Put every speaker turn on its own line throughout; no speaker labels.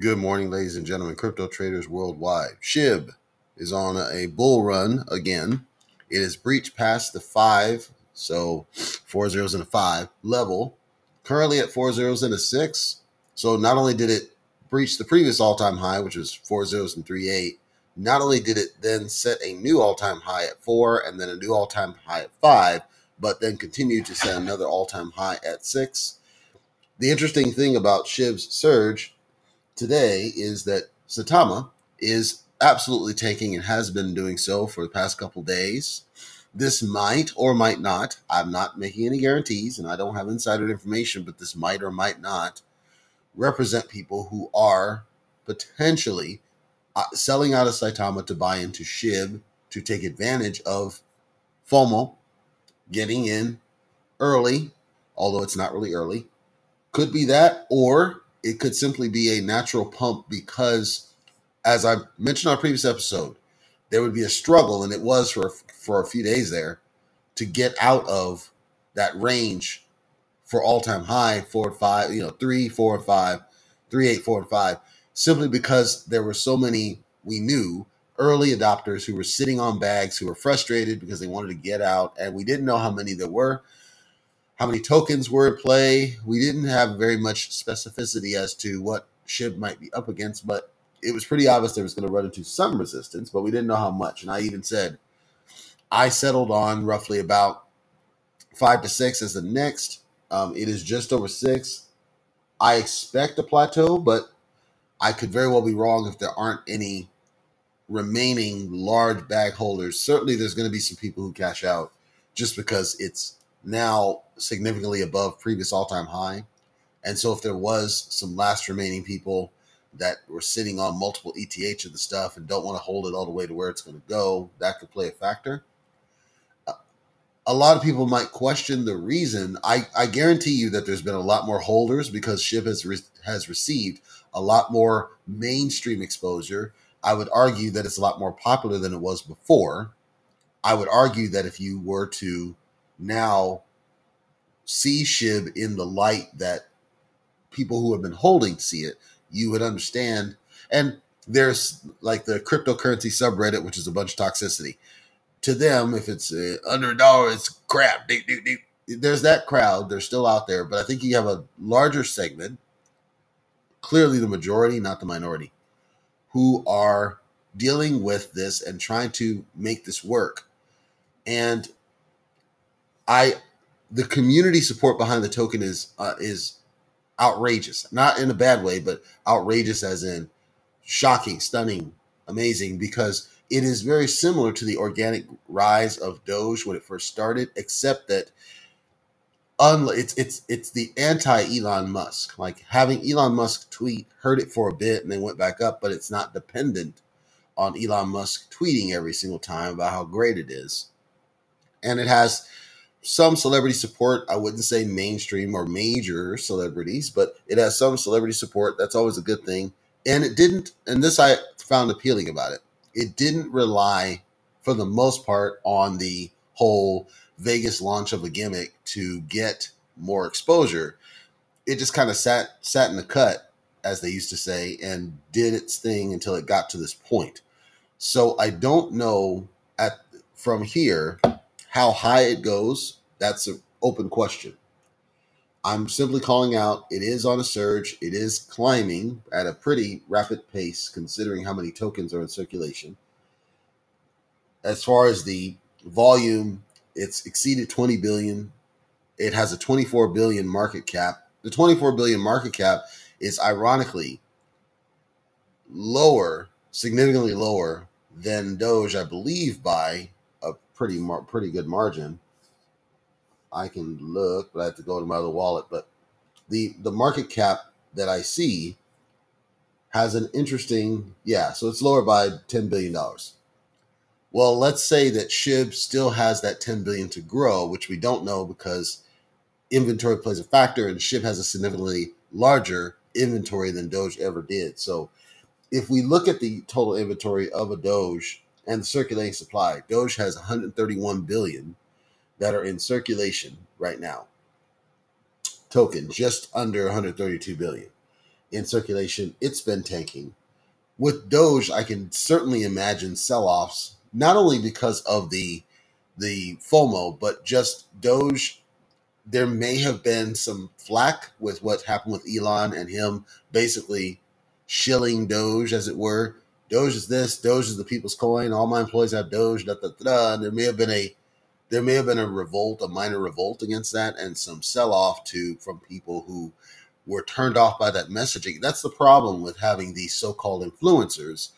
Good morning, ladies and gentlemen, crypto traders worldwide. SHIB is on a bull run again. It has breached past the five, so four zeros and a five level, currently at four zeros and a six. So not only did it breach the previous all time high, which was four zeros and three eight, not only did it then set a new all time high at four and then a new all time high at five, but then continued to set another all time high at six. The interesting thing about SHIB's surge today is that Saitama is absolutely taking and has been doing so for the past couple days. This might or might not, I'm not making any guarantees and I don't have insider information, but this might or might not represent people who are potentially uh, selling out of Saitama to buy into SHIB to take advantage of FOMO, getting in early, although it's not really early. Could be that, or it could simply be a natural pump because, as I mentioned on a previous episode, there would be a struggle, and it was for for a few days there, to get out of that range for all time high four and five, you know, three, four and five, three, eight, four and five, simply because there were so many we knew early adopters who were sitting on bags who were frustrated because they wanted to get out, and we didn't know how many there were how many tokens were in play. We didn't have very much specificity as to what SHIB might be up against, but it was pretty obvious there was going to run into some resistance, but we didn't know how much. And I even said I settled on roughly about five to six as the next. Um, it is just over six. I expect a plateau, but I could very well be wrong if there aren't any remaining large bag holders. Certainly, there's going to be some people who cash out just because it's now significantly above previous all-time high. And so if there was some last remaining people that were sitting on multiple ETH of the stuff and don't want to hold it all the way to where it's going to go, that could play a factor. A lot of people might question the reason. I, I guarantee you that there's been a lot more holders because SHIB has re- has received a lot more mainstream exposure. I would argue that it's a lot more popular than it was before. I would argue that if you were to now see SHIB in the light that people who have been holding see it, you would understand. And there's like the cryptocurrency subreddit, which is a bunch of toxicity. To them, if it's uh, under a dollar, it's crap. Deep, deep, deep. There's that crowd. They're still out there, but I think you have a larger segment, clearly the majority, not the minority, who are dealing with this and trying to make this work. And I the community support behind the token is uh, is outrageous. Not in a bad way, but outrageous as in shocking, stunning, amazing because it is very similar to the organic rise of Doge when it first started, except that it's it's it's the anti Elon Musk. Like having Elon Musk tweet hurt it for a bit and then went back up, but it's not dependent on Elon Musk tweeting every single time about how great it is. And it has some celebrity support. I wouldn't say mainstream or major celebrities, but it has some celebrity support. That's always a good thing. And it didn't, and this I found appealing about it. It didn't rely, for the most part, on the whole Vegas launch of a gimmick to get more exposure. It just kind of sat sat in the cut, as they used to say, and did its thing until it got to this point. So I don't know at from here how high it goes, that's an open question. I'm simply calling out it is on a surge. It is climbing at a pretty rapid pace considering how many tokens are in circulation. As far as the volume, it's exceeded 20 billion. It has a 24 billion market cap. The 24 billion market cap is ironically lower, significantly lower than Doge, I believe, by pretty mar- pretty good margin. I can look, but I have to go to my other wallet. But the the market cap that I see has an interesting yeah, so it's lower by ten billion dollars. Well, let's say that SHIB still has that ten billion to grow, which we don't know because inventory plays a factor, and SHIB has a significantly larger inventory than Doge ever did. So if we look at the total inventory of a Doge and the circulating supply. Doge has 131 billion that are in circulation right now. Token just under 132 billion. in circulation, it's been tanking. With Doge, I can certainly imagine sell-offs, not only because of the the FOMO, but just Doge. There may have been some flack with what happened with Elon and him basically shilling Doge, as it were. Doge is this, Doge is the people's coin. All my employees have Doge, da, da, da, there may have been a there may have been a revolt, a minor revolt against that, and some sell off to from people who were turned off by that messaging. That's the problem with having these so called influencers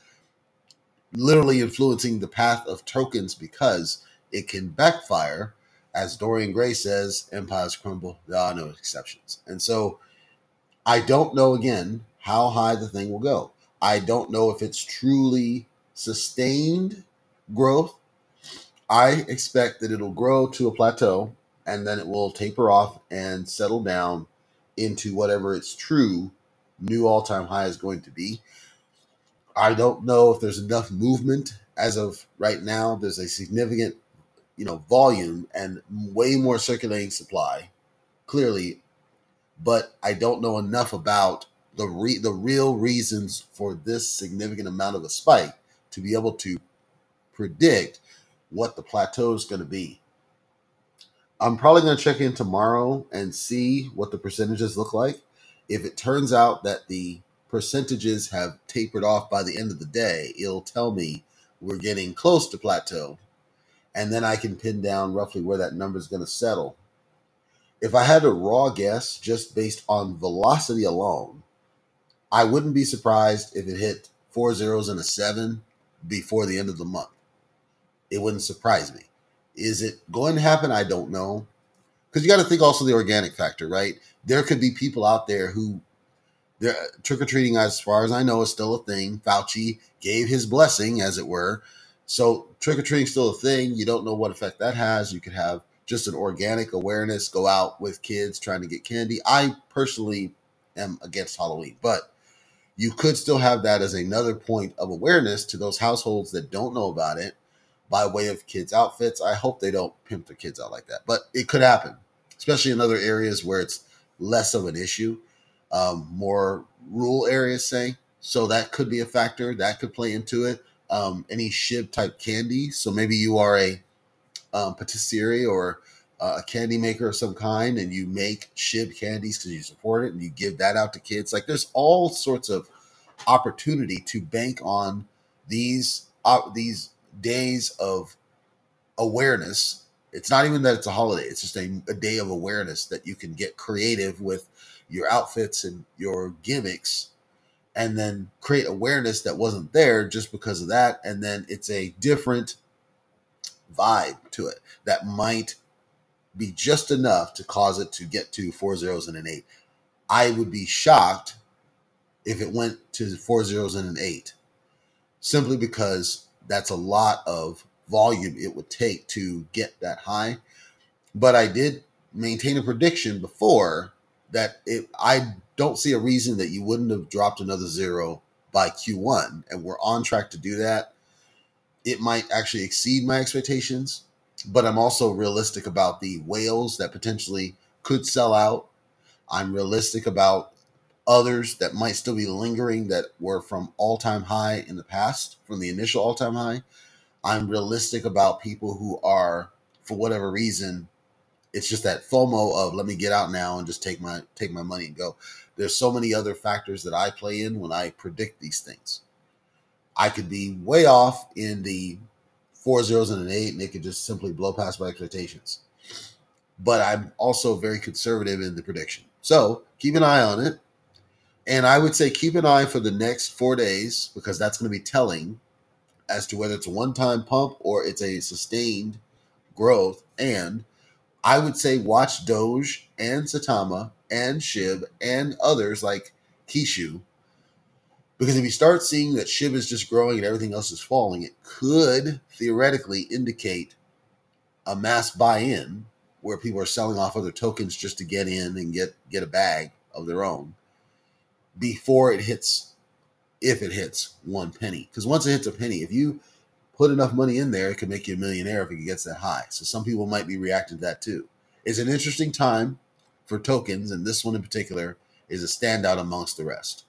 literally influencing the path of tokens because it can backfire. As Dorian Gray says, empires crumble, there are no exceptions. And so I don't know again how high the thing will go. I don't know if it's truly sustained growth. I expect that it'll grow to a plateau and then it will taper off and settle down into whatever its true new all time high is going to be. I don't know if there's enough movement as of right now. There's a significant, you know, volume and way more circulating supply, clearly, but I don't know enough about the re- the real reasons for this significant amount of a spike to be able to predict what the plateau is going to be. I'm probably going to check in tomorrow and see what the percentages look like. If it turns out that the percentages have tapered off by the end of the day, it'll tell me we're getting close to plateau. And then I can pin down roughly where that number is going to settle. If I had a raw guess just based on velocity alone, I wouldn't be surprised if it hit four zeros and a seven before the end of the month. It wouldn't surprise me. Is it going to happen? I don't know. Because you got to think also the organic factor, right? There could be people out there who uh, trick or treating, as far as I know, is still a thing. Fauci gave his blessing, as it were. So trick or treating still a thing. You don't know what effect that has. You could have just an organic awareness, go out with kids trying to get candy. I personally am against Halloween, but you could still have that as another point of awareness to those households that don't know about it by way of kids' outfits. I hope they don't pimp their kids out like that, but it could happen, especially in other areas where it's less of an issue, um, more rural areas, say. So that could be a factor that could play into it. Um, any shib type candy. So maybe you are a um, patisserie or a candy maker of some kind and you make shib candies because you support it and you give that out to kids. Like there's all sorts of opportunity to bank on these uh, these days of awareness. It's not even that it's a holiday, it's just a, a day of awareness that you can get creative with your outfits and your gimmicks and then create awareness that wasn't there just because of that. And then it's a different vibe to it that might be just enough to cause it to get to four zeros and an eight. I would be shocked if it went to four zeros and an eight, simply because that's a lot of volume it would take to get that high. But I did maintain a prediction before that it, I don't see a reason that you wouldn't have dropped another zero by Q1, and we're on track to do that. It might actually exceed my expectations, but I'm also realistic about the whales that potentially could sell out. I'm realistic about others that might still be lingering that were from all time high in the past, from the initial all time high. I'm realistic about people who are, for whatever reason, it's just that FOMO of let me get out now and just take my take my money and go. There's so many other factors that I play in when I predict these things. I could be way off in the four zeros and an eight, and it could just simply blow past my expectations. But I'm also very conservative in the prediction. So keep an eye on it. And I would say keep an eye for the next four days because that's going to be telling as to whether it's a one time pump or it's a sustained growth. And I would say watch Doge and Saitama and Shib and others like Kishu. Because if you start seeing that Shib is just growing and everything else is falling, it could theoretically indicate a mass buy in where people are selling off other tokens just to get in and get, get a bag of their own before it hits, if it hits one penny. Because once it hits a penny, if you put enough money in there, it could make you a millionaire if it gets that high. So some people might be reacting to that too. It's an interesting time for tokens, and this one in particular is a standout amongst the rest.